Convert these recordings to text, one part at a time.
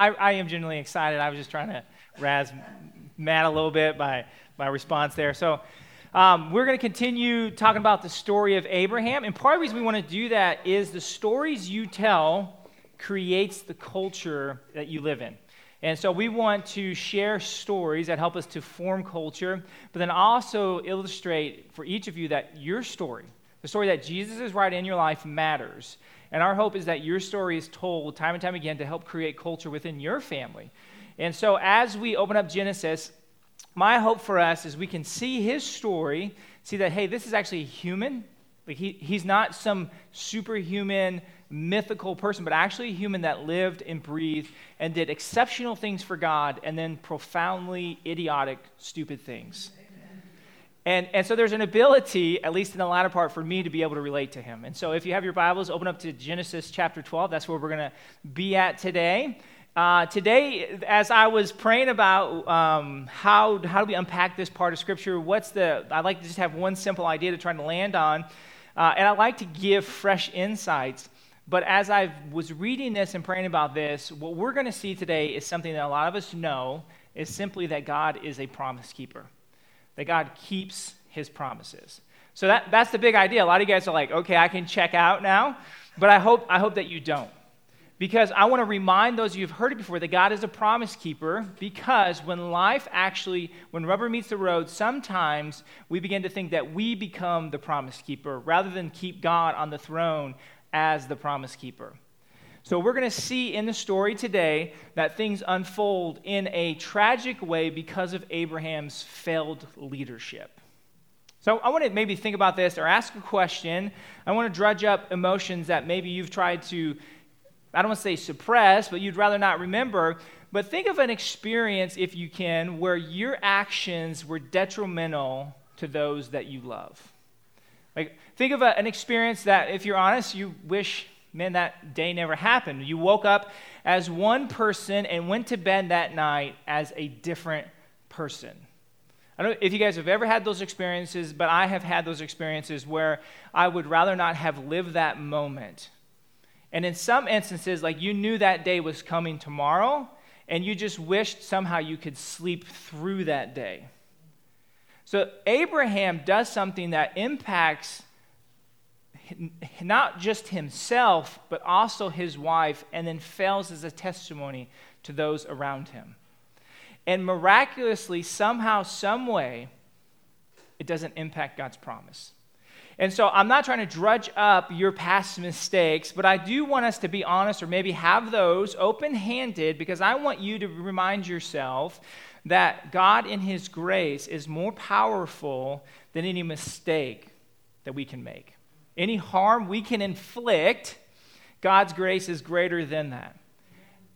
I, I am genuinely excited. I was just trying to razz Matt a little bit by my response there. So um, we're going to continue talking about the story of Abraham. And part of the reason we want to do that is the stories you tell creates the culture that you live in. And so we want to share stories that help us to form culture, but then also illustrate for each of you that your story, the story that Jesus is right in your life, matters. And our hope is that your story is told time and time again to help create culture within your family. And so as we open up Genesis, my hope for us is we can see his story, see that, hey, this is actually a human. Like he, he's not some superhuman, mythical person, but actually a human that lived and breathed and did exceptional things for God and then profoundly idiotic, stupid things. And, and so there's an ability, at least in the latter part, for me to be able to relate to him. And so if you have your Bibles, open up to Genesis chapter 12. That's where we're going to be at today. Uh, today, as I was praying about um, how, how do we unpack this part of Scripture, what's the, I'd like to just have one simple idea to try to land on. Uh, and I like to give fresh insights. But as I was reading this and praying about this, what we're going to see today is something that a lot of us know is simply that God is a promise keeper that God keeps his promises. So that, that's the big idea. A lot of you guys are like, okay, I can check out now, but I hope, I hope that you don't. Because I want to remind those of you who've heard it before that God is a promise keeper. Because when life actually, when rubber meets the road, sometimes we begin to think that we become the promise keeper rather than keep God on the throne as the promise keeper. So we're going to see in the story today that things unfold in a tragic way because of Abraham's failed leadership. So I want to maybe think about this or ask a question. I want to drudge up emotions that maybe you've tried to, I don't want to say suppress, but you'd rather not remember. But think of an experience, if you can, where your actions were detrimental to those that you love. Like, think of a, an experience that, if you're honest, you wish man, that day never happened. You woke up as one person and went to bed that night as a different person. I don't know if you guys have ever had those experiences, but I have had those experiences where I would rather not have lived that moment. And in some instances, like you knew that day was coming tomorrow, and you just wished somehow you could sleep through that day. So Abraham does something that impacts not just himself, but also his wife, and then fails as a testimony to those around him. And miraculously, somehow, some way, it doesn't impact God's promise. And so I'm not trying to drudge up your past mistakes, but I do want us to be honest or maybe have those open handed because I want you to remind yourself that God, in His grace, is more powerful than any mistake that we can make. Any harm we can inflict, God's grace is greater than that.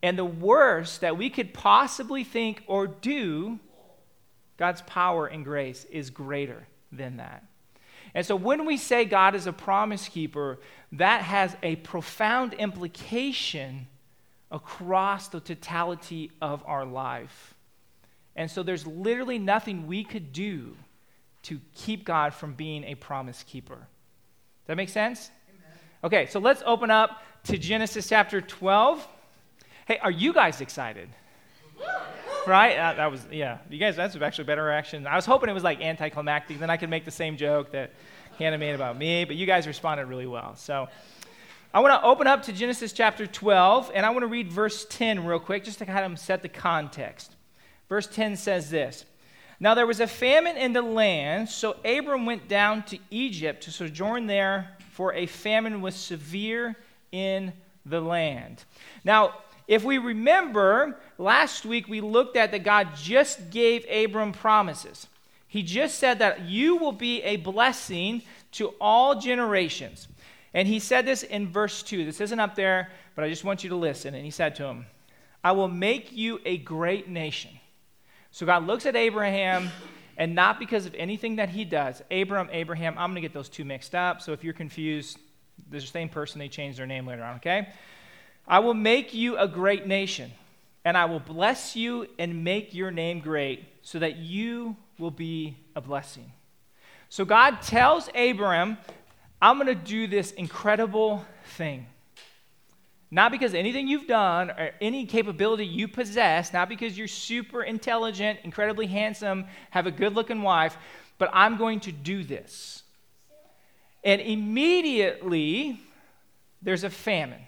And the worst that we could possibly think or do, God's power and grace is greater than that. And so when we say God is a promise keeper, that has a profound implication across the totality of our life. And so there's literally nothing we could do to keep God from being a promise keeper that make sense? Okay, so let's open up to Genesis chapter 12. Hey, are you guys excited? right? Uh, that was, yeah. You guys, that's actually a better reaction. I was hoping it was like anticlimactic. Then I could make the same joke that Hannah made about me, but you guys responded really well. So I want to open up to Genesis chapter 12, and I want to read verse 10 real quick just to kind of set the context. Verse 10 says this now there was a famine in the land, so Abram went down to Egypt to sojourn there, for a famine was severe in the land. Now, if we remember, last week we looked at that God just gave Abram promises. He just said that you will be a blessing to all generations. And he said this in verse 2. This isn't up there, but I just want you to listen. And he said to him, I will make you a great nation. So God looks at Abraham, and not because of anything that he does. Abram, Abraham, I'm going to get those two mixed up. So if you're confused, they're the same person, they change their name later on, okay? I will make you a great nation, and I will bless you and make your name great, so that you will be a blessing. So God tells Abram, I'm going to do this incredible thing. Not because anything you've done or any capability you possess, not because you're super intelligent, incredibly handsome, have a good looking wife, but I'm going to do this. And immediately, there's a famine.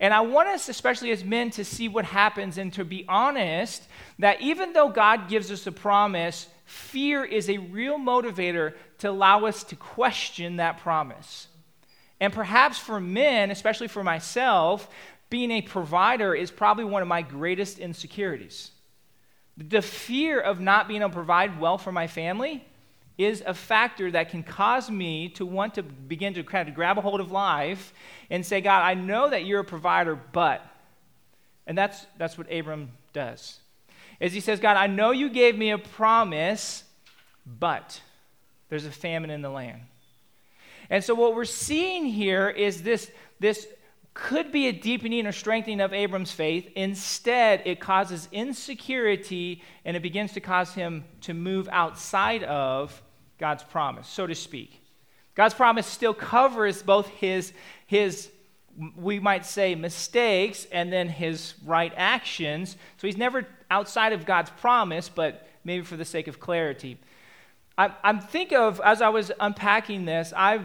And I want us, especially as men, to see what happens and to be honest that even though God gives us a promise, fear is a real motivator to allow us to question that promise. And perhaps for men, especially for myself, being a provider is probably one of my greatest insecurities. The fear of not being able to provide well for my family is a factor that can cause me to want to begin to kind of grab a hold of life and say, God, I know that you're a provider, but. And that's, that's what Abram does. Is he says, God, I know you gave me a promise, but there's a famine in the land. And so what we're seeing here is this, this could be a deepening or strengthening of Abram's faith. Instead, it causes insecurity and it begins to cause him to move outside of God's promise, so to speak. God's promise still covers both his, his we might say, mistakes and then his right actions. So he's never outside of God's promise, but maybe for the sake of clarity. I, I'm think of, as I was unpacking this, I've,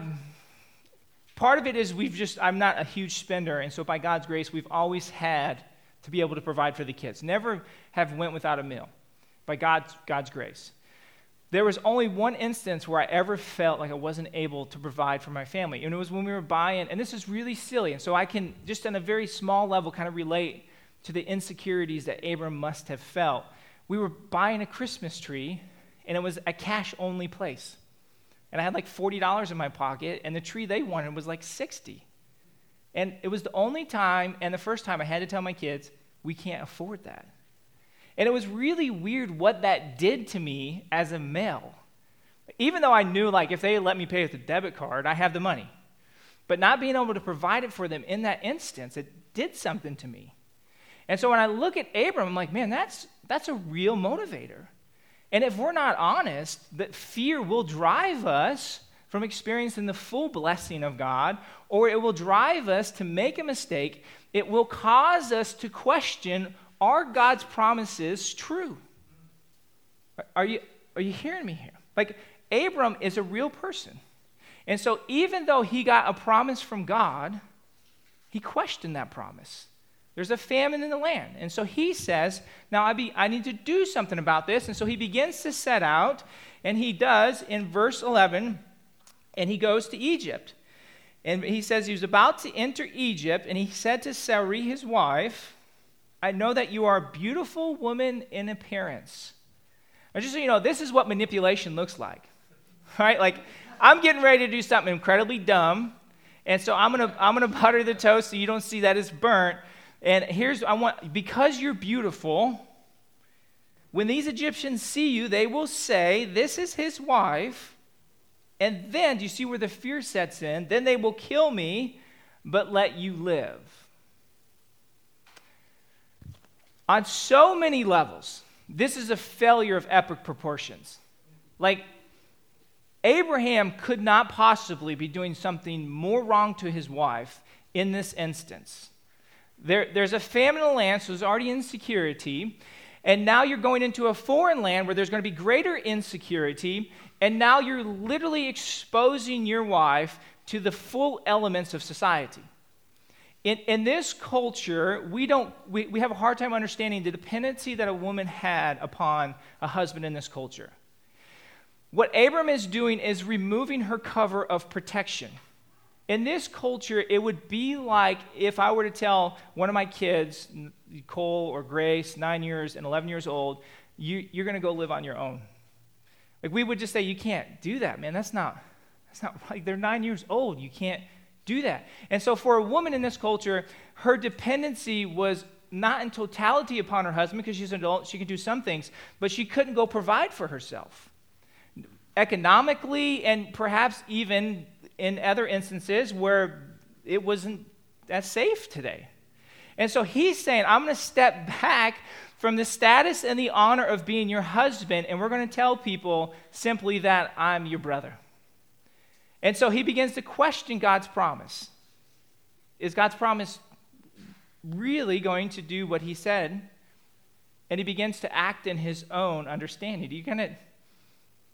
part of it is we've just, I'm not a huge spender, and so by God's grace, we've always had to be able to provide for the kids. Never have went without a meal by God's, God's grace. There was only one instance where I ever felt like I wasn't able to provide for my family, and it was when we were buying, and this is really silly, and so I can just on a very small level kind of relate to the insecurities that Abram must have felt. We were buying a Christmas tree, and it was a cash only place. And I had like $40 in my pocket, and the tree they wanted was like 60. And it was the only time and the first time I had to tell my kids, we can't afford that. And it was really weird what that did to me as a male. Even though I knew, like, if they let me pay with a debit card, I have the money. But not being able to provide it for them in that instance, it did something to me. And so when I look at Abram, I'm like, man, that's, that's a real motivator. And if we're not honest, that fear will drive us from experiencing the full blessing of God, or it will drive us to make a mistake. It will cause us to question are God's promises true? Are you, are you hearing me here? Like, Abram is a real person. And so, even though he got a promise from God, he questioned that promise. There's a famine in the land. And so he says, Now I, be, I need to do something about this. And so he begins to set out, and he does in verse 11, and he goes to Egypt. And he says he was about to enter Egypt, and he said to Sarai, his wife, I know that you are a beautiful woman in appearance. And just so you know, this is what manipulation looks like. Right? Like, I'm getting ready to do something incredibly dumb, and so I'm gonna I'm gonna butter the toast so you don't see that it's burnt. And here's I want because you're beautiful. When these Egyptians see you, they will say, "This is his wife." And then, do you see where the fear sets in? Then they will kill me, but let you live on so many levels, this is a failure of epic proportions. Like, Abraham could not possibly be doing something more wrong to his wife in this instance. There, there's a famine in the land, so there's already insecurity. And now you're going into a foreign land where there's going to be greater insecurity. And now you're literally exposing your wife to the full elements of society. In, in this culture, we, don't, we, we have a hard time understanding the dependency that a woman had upon a husband in this culture. What Abram is doing is removing her cover of protection. In this culture, it would be like if I were to tell one of my kids, Cole or Grace, nine years and 11 years old, you, you're going to go live on your own. Like we would just say, you can't do that, man. That's not, that's not like they're nine years old. You can't do that. And so, for a woman in this culture, her dependency was not in totality upon her husband because she's an adult, she can do some things, but she couldn't go provide for herself. Economically, and perhaps even in other instances where it wasn't that safe today. And so he's saying, I'm going to step back from the status and the honor of being your husband, and we're going to tell people simply that I'm your brother. And so he begins to question God's promise. Is God's promise really going to do what he said, and he begins to act in his own understanding. Do you kind of,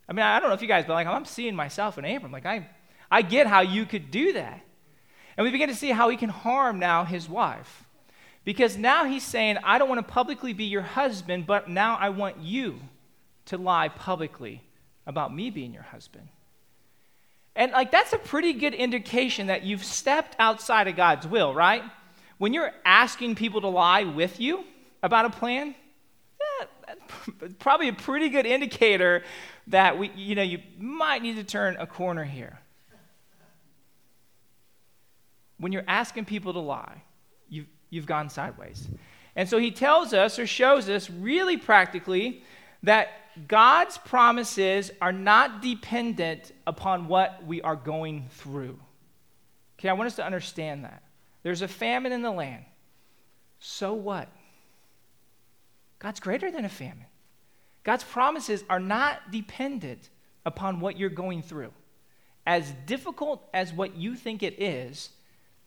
I mean, I don't know if you guys, but like I'm seeing myself in Abram. Like I, I get how you could do that. And we begin to see how he can harm now his wife. Because now he's saying, I don't want to publicly be your husband, but now I want you to lie publicly about me being your husband. And like that's a pretty good indication that you've stepped outside of God's will, right? When you're asking people to lie with you about a plan, yeah, probably a pretty good indicator that we, you know, you might need to turn a corner here. When you're asking people to lie, you've, you've gone sideways. And so he tells us or shows us really practically that God's promises are not dependent upon what we are going through. Okay, I want us to understand that. There's a famine in the land. So what? God's greater than a famine. God's promises are not dependent upon what you're going through. As difficult as what you think it is,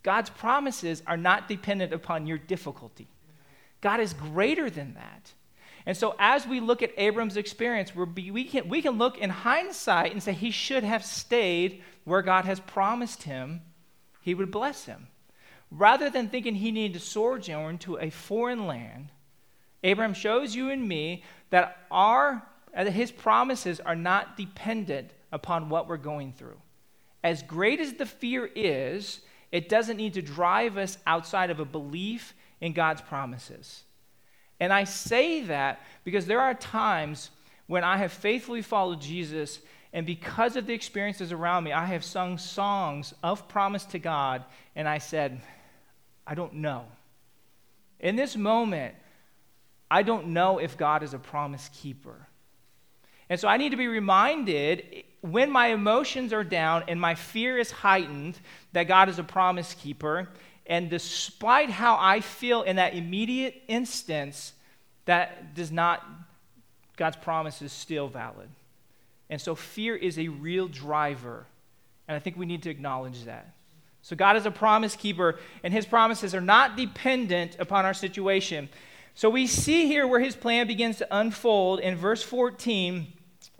God's promises are not dependent upon your difficulty. God is greater than that. And so, as we look at Abram's experience, we can, we can look in hindsight and say he should have stayed where God has promised him he would bless him. Rather than thinking he needed to sojourn to a foreign land, Abram shows you and me that our, his promises are not dependent upon what we're going through. As great as the fear is, it doesn't need to drive us outside of a belief in God's promises. And I say that because there are times when I have faithfully followed Jesus, and because of the experiences around me, I have sung songs of promise to God, and I said, I don't know. In this moment, I don't know if God is a promise keeper. And so I need to be reminded when my emotions are down and my fear is heightened that God is a promise keeper and despite how I feel in that immediate instance, that does not, God's promise is still valid. And so fear is a real driver. And I think we need to acknowledge that. So God is a promise keeper, and his promises are not dependent upon our situation. So we see here where his plan begins to unfold in verse 14.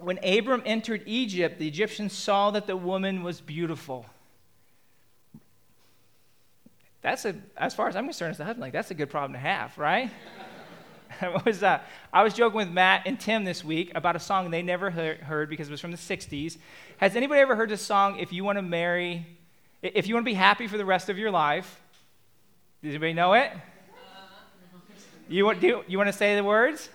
When Abram entered Egypt, the Egyptians saw that the woman was beautiful that's a, as far as I'm concerned, as a husband, like that's a good problem to have, right? I was, uh, I was joking with Matt and Tim this week about a song they never heard because it was from the 60s. Has anybody ever heard this song, If You Want to Marry, if you want to be happy for the rest of your life? Does anybody know it? You want, do, you want to say the words?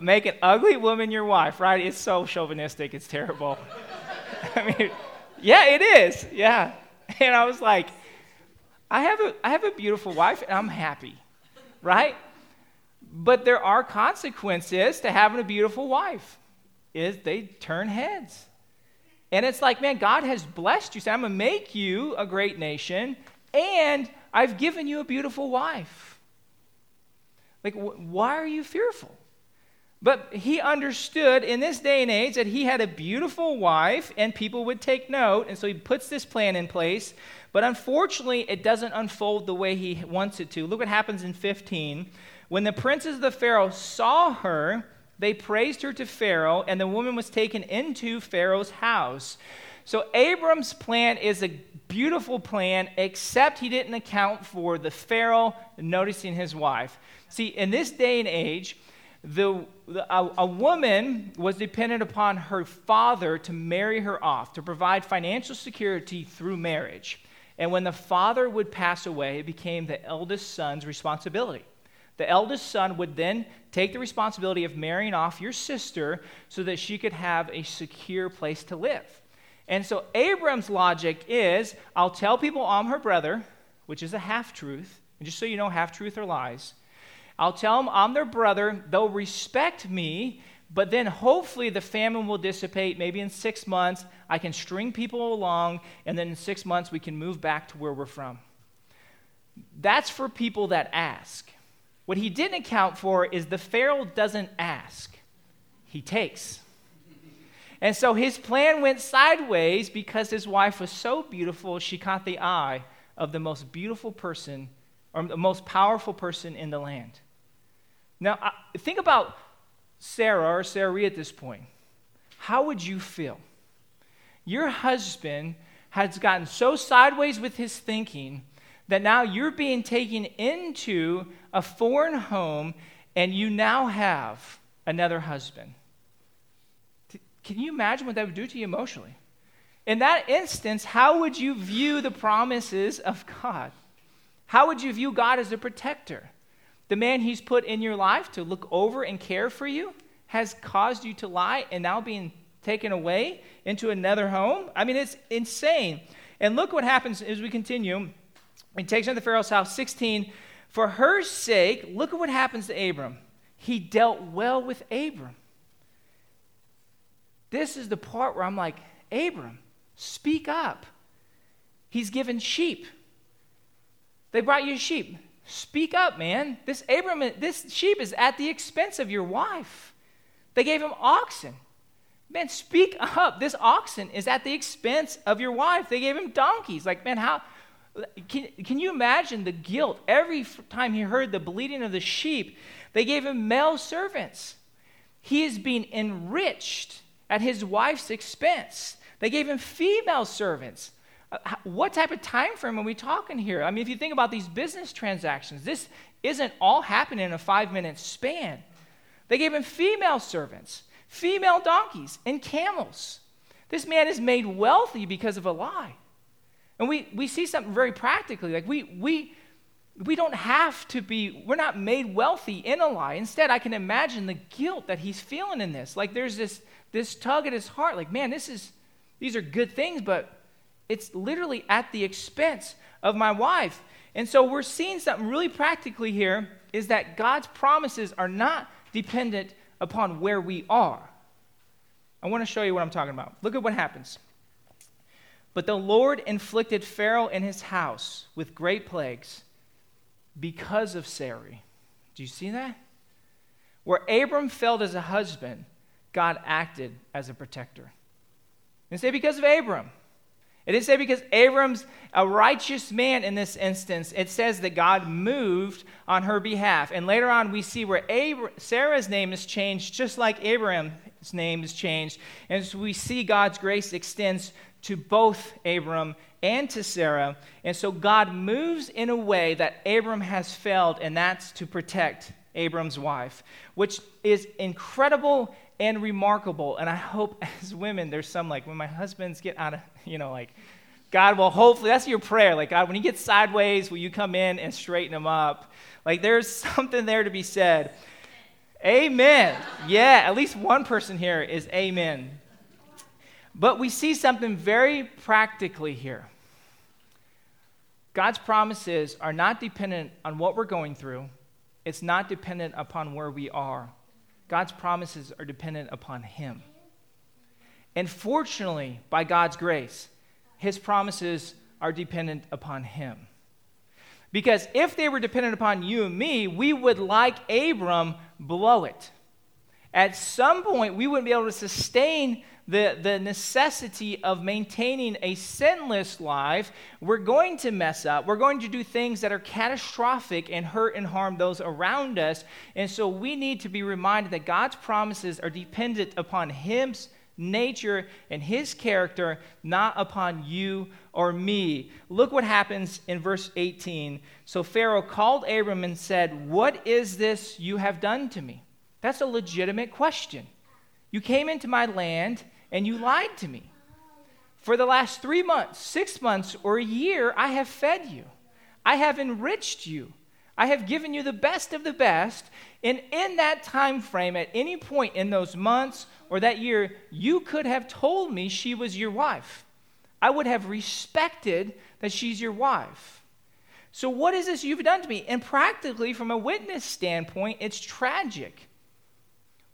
Make an ugly woman your wife, right? It's so chauvinistic, it's terrible. I mean, yeah, it is. Yeah. And I was like, I have a, I have a beautiful wife and I'm happy, right? But there are consequences to having a beautiful wife. Is they turn heads. And it's like, man, God has blessed you. So I'm going to make you a great nation, and I've given you a beautiful wife. Like, wh- why are you fearful? But he understood in this day and age that he had a beautiful wife and people would take note. And so he puts this plan in place. But unfortunately, it doesn't unfold the way he wants it to. Look what happens in 15. When the princes of the Pharaoh saw her, they praised her to Pharaoh, and the woman was taken into Pharaoh's house. So Abram's plan is a beautiful plan, except he didn't account for the Pharaoh noticing his wife. See, in this day and age, the, the a, a, woman was dependent upon her father to marry her off, to provide financial security through marriage. And when the father would pass away, it became the eldest son's responsibility. The eldest son would then take the responsibility of marrying off your sister so that she could have a secure place to live. And so Abram's logic is I'll tell people I'm her brother, which is a half truth. And just so you know, half truth or lies. I'll tell them I'm their brother. They'll respect me, but then hopefully the famine will dissipate. Maybe in six months, I can string people along, and then in six months, we can move back to where we're from. That's for people that ask. What he didn't account for is the Pharaoh doesn't ask, he takes. And so his plan went sideways because his wife was so beautiful, she caught the eye of the most beautiful person or the most powerful person in the land. Now, think about Sarah or Sarai at this point. How would you feel? Your husband has gotten so sideways with his thinking that now you're being taken into a foreign home and you now have another husband. Can you imagine what that would do to you emotionally? In that instance, how would you view the promises of God? How would you view God as a protector? The man he's put in your life to look over and care for you has caused you to lie and now being taken away into another home? I mean, it's insane. And look what happens as we continue. He takes her to the Pharaoh's house, 16. For her sake, look at what happens to Abram. He dealt well with Abram. This is the part where I'm like, Abram, speak up. He's given sheep. They brought you sheep. Speak up, man. This Abram, this sheep is at the expense of your wife. They gave him oxen. Man, speak up. This oxen is at the expense of your wife. They gave him donkeys. Like, man, how can, can you imagine the guilt? Every time he heard the bleating of the sheep, they gave him male servants. He is being enriched at his wife's expense. They gave him female servants. Uh, what type of time frame are we talking here? I mean, if you think about these business transactions, this isn't all happening in a five minute span. They gave him female servants, female donkeys, and camels. This man is made wealthy because of a lie. And we, we see something very practically. Like, we, we, we don't have to be, we're not made wealthy in a lie. Instead, I can imagine the guilt that he's feeling in this. Like, there's this, this tug at his heart. Like, man, this is, these are good things, but it's literally at the expense of my wife. And so we're seeing something really practically here is that God's promises are not dependent upon where we are. I want to show you what I'm talking about. Look at what happens. But the Lord inflicted Pharaoh and his house with great plagues because of Sarai. Do you see that? Where Abram failed as a husband, God acted as a protector. And say because of Abram. It didn't say because Abram's a righteous man in this instance. It says that God moved on her behalf. And later on, we see where Sarah's name is changed, just like Abraham's name is changed. And so we see God's grace extends to both Abram and to Sarah. And so God moves in a way that Abram has failed, and that's to protect Abram's wife, which is incredible and remarkable. And I hope as women, there's some like when my husbands get out of, you know, like, God will hopefully, that's your prayer. Like, God, when he gets sideways, will you come in and straighten him up? Like, there's something there to be said. Amen. Yeah, at least one person here is amen. But we see something very practically here. God's promises are not dependent on what we're going through, it's not dependent upon where we are. God's promises are dependent upon Him. And fortunately, by God's grace, His promises are dependent upon Him. Because if they were dependent upon you and me, we would, like Abram, blow it. At some point, we wouldn't be able to sustain the, the necessity of maintaining a sinless life, we're going to mess up. We're going to do things that are catastrophic and hurt and harm those around us. And so we need to be reminded that God's promises are dependent upon His nature and His character, not upon you or me. Look what happens in verse 18. So Pharaoh called Abram and said, What is this you have done to me? That's a legitimate question. You came into my land and you lied to me. For the last three months, six months, or a year, I have fed you. I have enriched you. I have given you the best of the best. And in that time frame, at any point in those months or that year, you could have told me she was your wife. I would have respected that she's your wife. So, what is this you've done to me? And practically, from a witness standpoint, it's tragic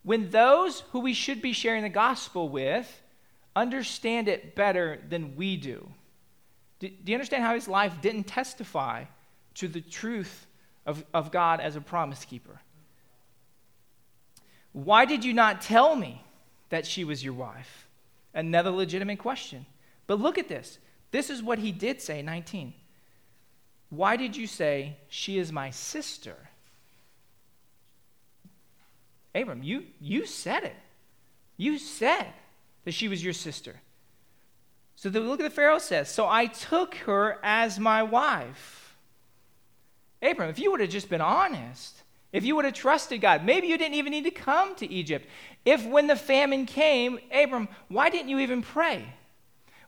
when those who we should be sharing the gospel with understand it better than we do. Do, do you understand how his life didn't testify to the truth of, of God as a promise keeper? Why did you not tell me that she was your wife? Another legitimate question. But look at this. This is what he did say, 19. Why did you say, She is my sister? Abram, you, you said it. You said that she was your sister. So the, look at the Pharaoh says, So I took her as my wife. Abram, if you would have just been honest, if you would have trusted God, maybe you didn't even need to come to Egypt. If when the famine came, Abram, why didn't you even pray?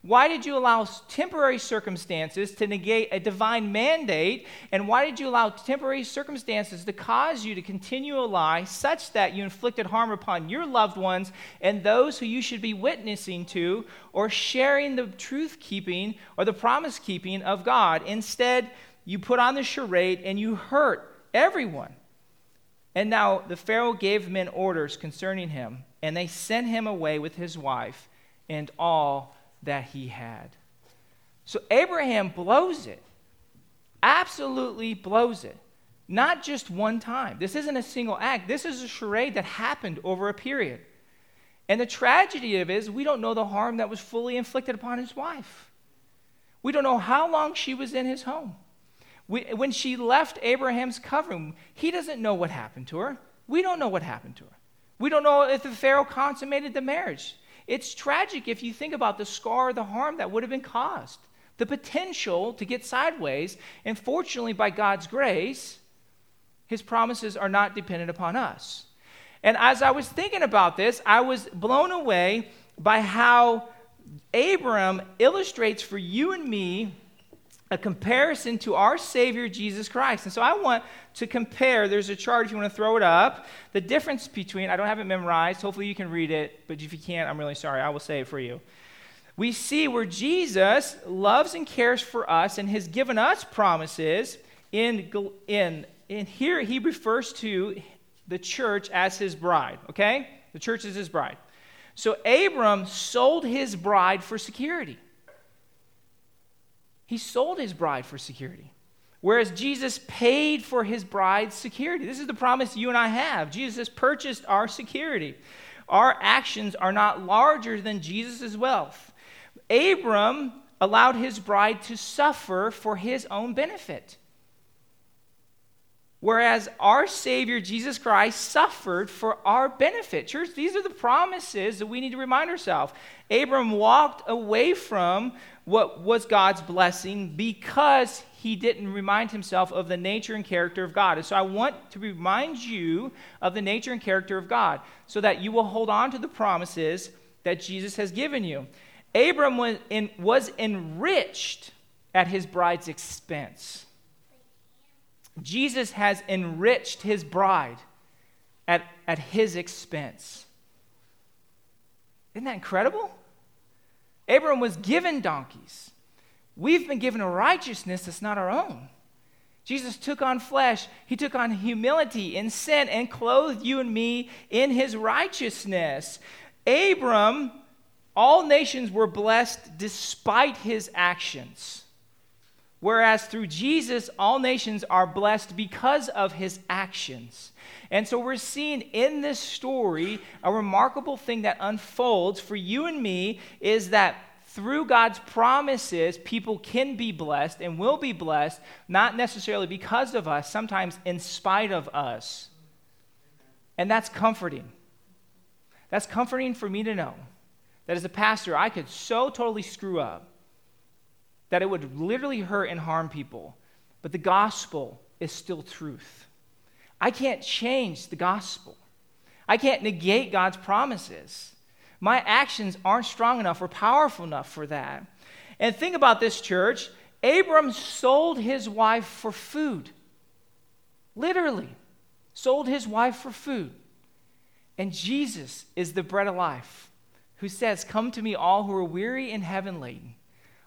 Why did you allow temporary circumstances to negate a divine mandate? And why did you allow temporary circumstances to cause you to continue a lie such that you inflicted harm upon your loved ones and those who you should be witnessing to or sharing the truth keeping or the promise keeping of God? Instead, you put on the charade and you hurt everyone. And now the Pharaoh gave men orders concerning him, and they sent him away with his wife and all that he had. So Abraham blows it, absolutely blows it. Not just one time. This isn't a single act. This is a charade that happened over a period. And the tragedy of it is we don't know the harm that was fully inflicted upon his wife. We don't know how long she was in his home. We, when she left Abraham's covering, he doesn't know what happened to her. We don't know what happened to her. We don't know if the Pharaoh consummated the marriage. It's tragic if you think about the scar, the harm that would have been caused, the potential to get sideways. And fortunately, by God's grace, his promises are not dependent upon us. And as I was thinking about this, I was blown away by how Abram illustrates for you and me a comparison to our Savior Jesus Christ. And so I want to compare, there's a chart if you want to throw it up, the difference between, I don't have it memorized, hopefully you can read it, but if you can't, I'm really sorry, I will say it for you. We see where Jesus loves and cares for us and has given us promises. In, in, in here, he refers to the church as his bride, okay? The church is his bride. So Abram sold his bride for security. He sold his bride for security. Whereas Jesus paid for his bride's security. This is the promise you and I have. Jesus purchased our security. Our actions are not larger than Jesus' wealth. Abram allowed his bride to suffer for his own benefit. Whereas our Savior Jesus Christ suffered for our benefit. Church, these are the promises that we need to remind ourselves. Abram walked away from what was God's blessing because he didn't remind himself of the nature and character of God. And so I want to remind you of the nature and character of God so that you will hold on to the promises that Jesus has given you. Abram was, in, was enriched at his bride's expense. Jesus has enriched his bride at, at his expense. Isn't that incredible? Abram was given donkeys. We've been given a righteousness that's not our own. Jesus took on flesh, he took on humility and sin and clothed you and me in his righteousness. Abram, all nations were blessed despite his actions. Whereas through Jesus, all nations are blessed because of his actions. And so we're seeing in this story a remarkable thing that unfolds for you and me is that through God's promises, people can be blessed and will be blessed, not necessarily because of us, sometimes in spite of us. And that's comforting. That's comforting for me to know that as a pastor, I could so totally screw up that it would literally hurt and harm people, but the gospel is still truth. I can't change the gospel. I can't negate God's promises. My actions aren't strong enough or powerful enough for that. And think about this, church. Abram sold his wife for food. Literally, sold his wife for food. And Jesus is the bread of life who says, Come to me, all who are weary and heavy laden,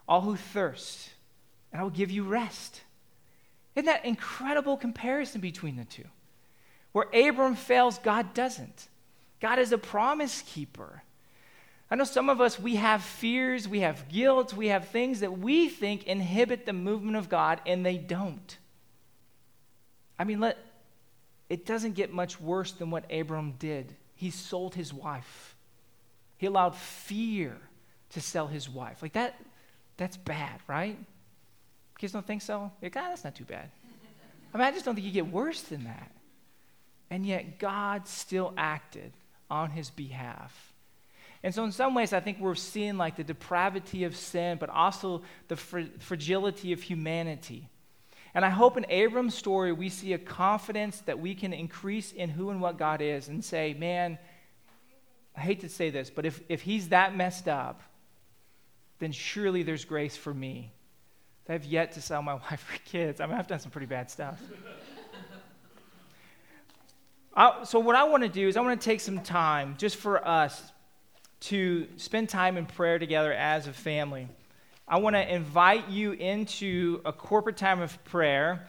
all who thirst, and I will give you rest. Isn't that incredible comparison between the two? Where Abram fails, God doesn't. God is a promise keeper. I know some of us, we have fears, we have guilt, we have things that we think inhibit the movement of God, and they don't. I mean, let, it doesn't get much worse than what Abram did. He sold his wife, he allowed fear to sell his wife. Like that, that's bad, right? Kids don't think so? Like, ah, that's not too bad. I mean, I just don't think you get worse than that. And yet, God still acted on his behalf. And so, in some ways, I think we're seeing like the depravity of sin, but also the fr- fragility of humanity. And I hope in Abram's story, we see a confidence that we can increase in who and what God is and say, man, I hate to say this, but if, if he's that messed up, then surely there's grace for me. I have yet to sell my wife for kids. I mean, I've done some pretty bad stuff. I, so, what I want to do is, I want to take some time just for us to spend time in prayer together as a family. I want to invite you into a corporate time of prayer.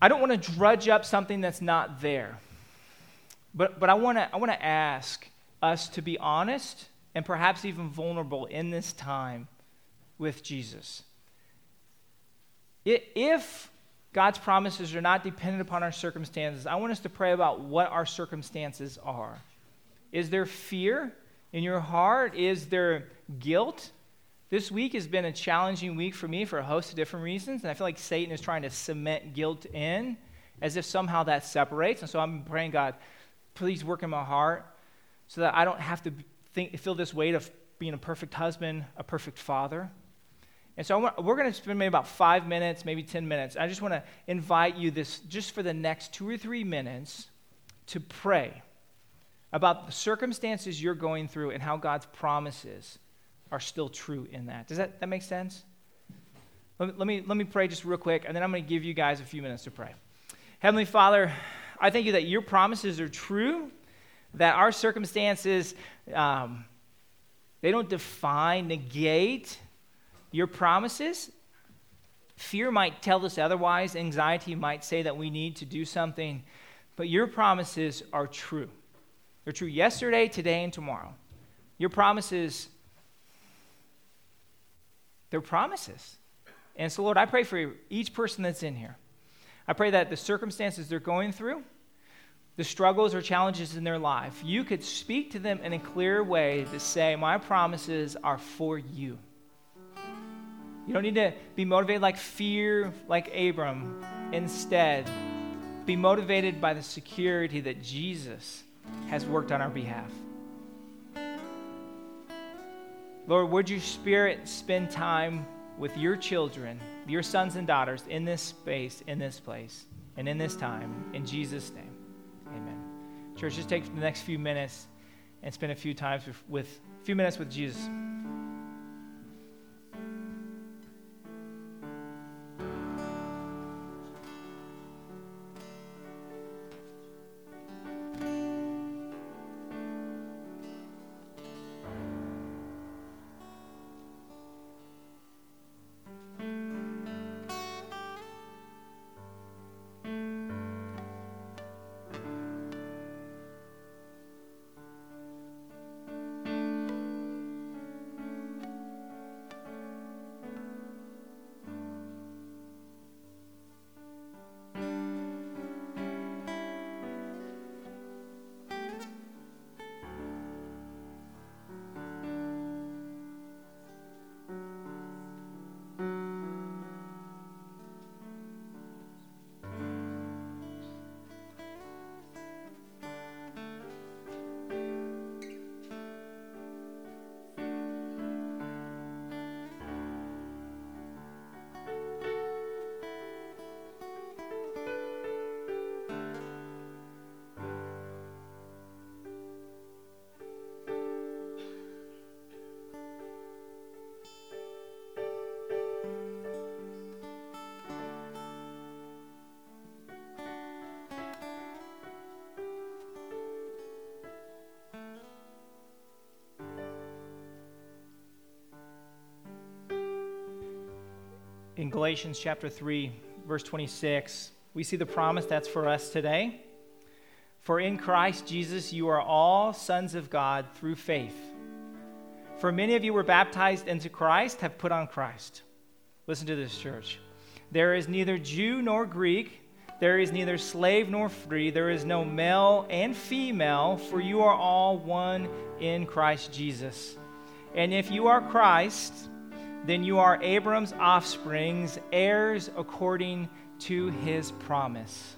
I don't want to drudge up something that's not there. But, but I want to I want to ask us to be honest and perhaps even vulnerable in this time with Jesus. If God's promises are not dependent upon our circumstances, I want us to pray about what our circumstances are. Is there fear in your heart? Is there guilt? This week has been a challenging week for me for a host of different reasons, and I feel like Satan is trying to cement guilt in as if somehow that separates. And so I'm praying, God, please work in my heart so that I don't have to think, feel this weight of being a perfect husband, a perfect father. And so we're going to spend maybe about five minutes, maybe 10 minutes. I just want to invite you this just for the next two or three minutes to pray about the circumstances you're going through and how God's promises are still true in that. Does that, that make sense? Let me, let me, let me pray just real quick, and then I'm going to give you guys a few minutes to pray. Heavenly Father, I thank you that your promises are true, that our circumstances, um, they don't define, negate your promises. Fear might tell us otherwise, anxiety might say that we need to do something, but your promises are true. They're true yesterday, today, and tomorrow. Your promises, they're promises. And so, Lord, I pray for each person that's in here. I pray that the circumstances they're going through, the struggles or challenges in their life, you could speak to them in a clear way to say, My promises are for you. You don't need to be motivated like fear, like Abram. Instead, be motivated by the security that Jesus has worked on our behalf. Lord, would your spirit spend time with your children, your sons and daughters, in this space, in this place, and in this time. In Jesus' name. Church, just take the next few minutes and spend a few times with, with a few minutes with Jesus. Galatians chapter 3, verse 26, we see the promise that's for us today. For in Christ Jesus you are all sons of God through faith. For many of you were baptized into Christ, have put on Christ. Listen to this, church. There is neither Jew nor Greek, there is neither slave nor free, there is no male and female, for you are all one in Christ Jesus. And if you are Christ, then you are Abram's offsprings, heirs according to his promise.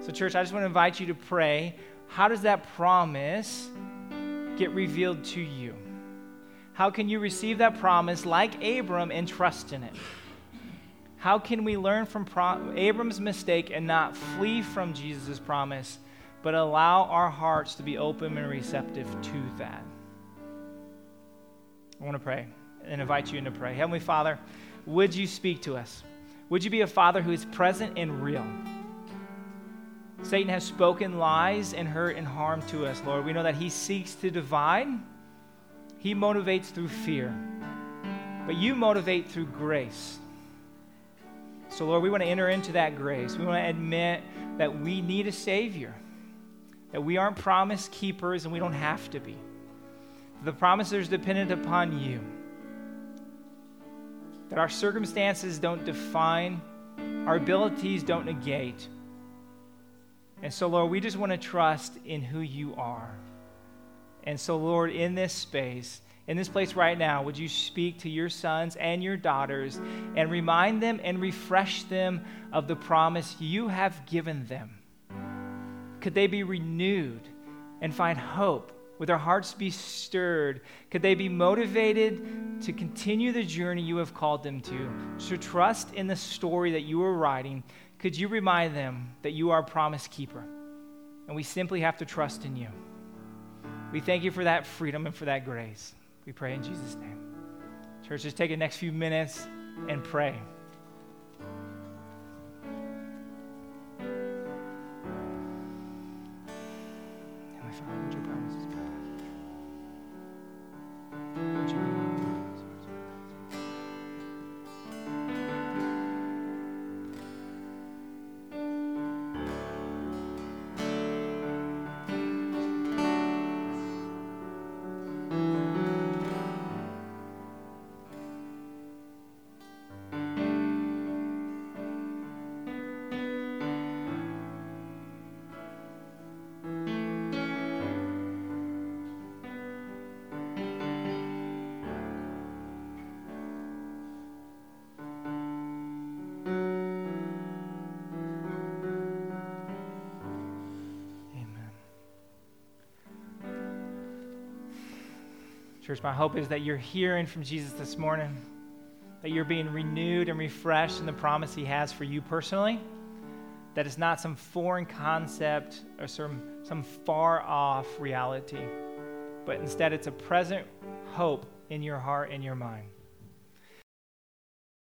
So, church, I just want to invite you to pray. How does that promise get revealed to you? How can you receive that promise like Abram and trust in it? How can we learn from Pro- Abram's mistake and not flee from Jesus' promise, but allow our hearts to be open and receptive to that? I want to pray and invite you in to pray. Heavenly Father, would you speak to us? Would you be a father who is present and real? Satan has spoken lies and hurt and harm to us, Lord. We know that he seeks to divide, he motivates through fear, but you motivate through grace. So, Lord, we want to enter into that grace. We want to admit that we need a Savior, that we aren't promise keepers and we don't have to be. The promise is dependent upon you that our circumstances don't define, our abilities don't negate. And so, Lord, we just want to trust in who you are. And so, Lord, in this space, in this place right now, would you speak to your sons and your daughters and remind them and refresh them of the promise you have given them? Could they be renewed and find hope would their hearts be stirred? Could they be motivated to continue the journey you have called them to? To trust in the story that you are writing? Could you remind them that you are a promise keeper? And we simply have to trust in you. We thank you for that freedom and for that grace. We pray in Jesus' name. Church, just take the next few minutes and pray. Church, my hope is that you're hearing from Jesus this morning, that you're being renewed and refreshed in the promise he has for you personally, that it's not some foreign concept or some, some far off reality, but instead it's a present hope in your heart and your mind.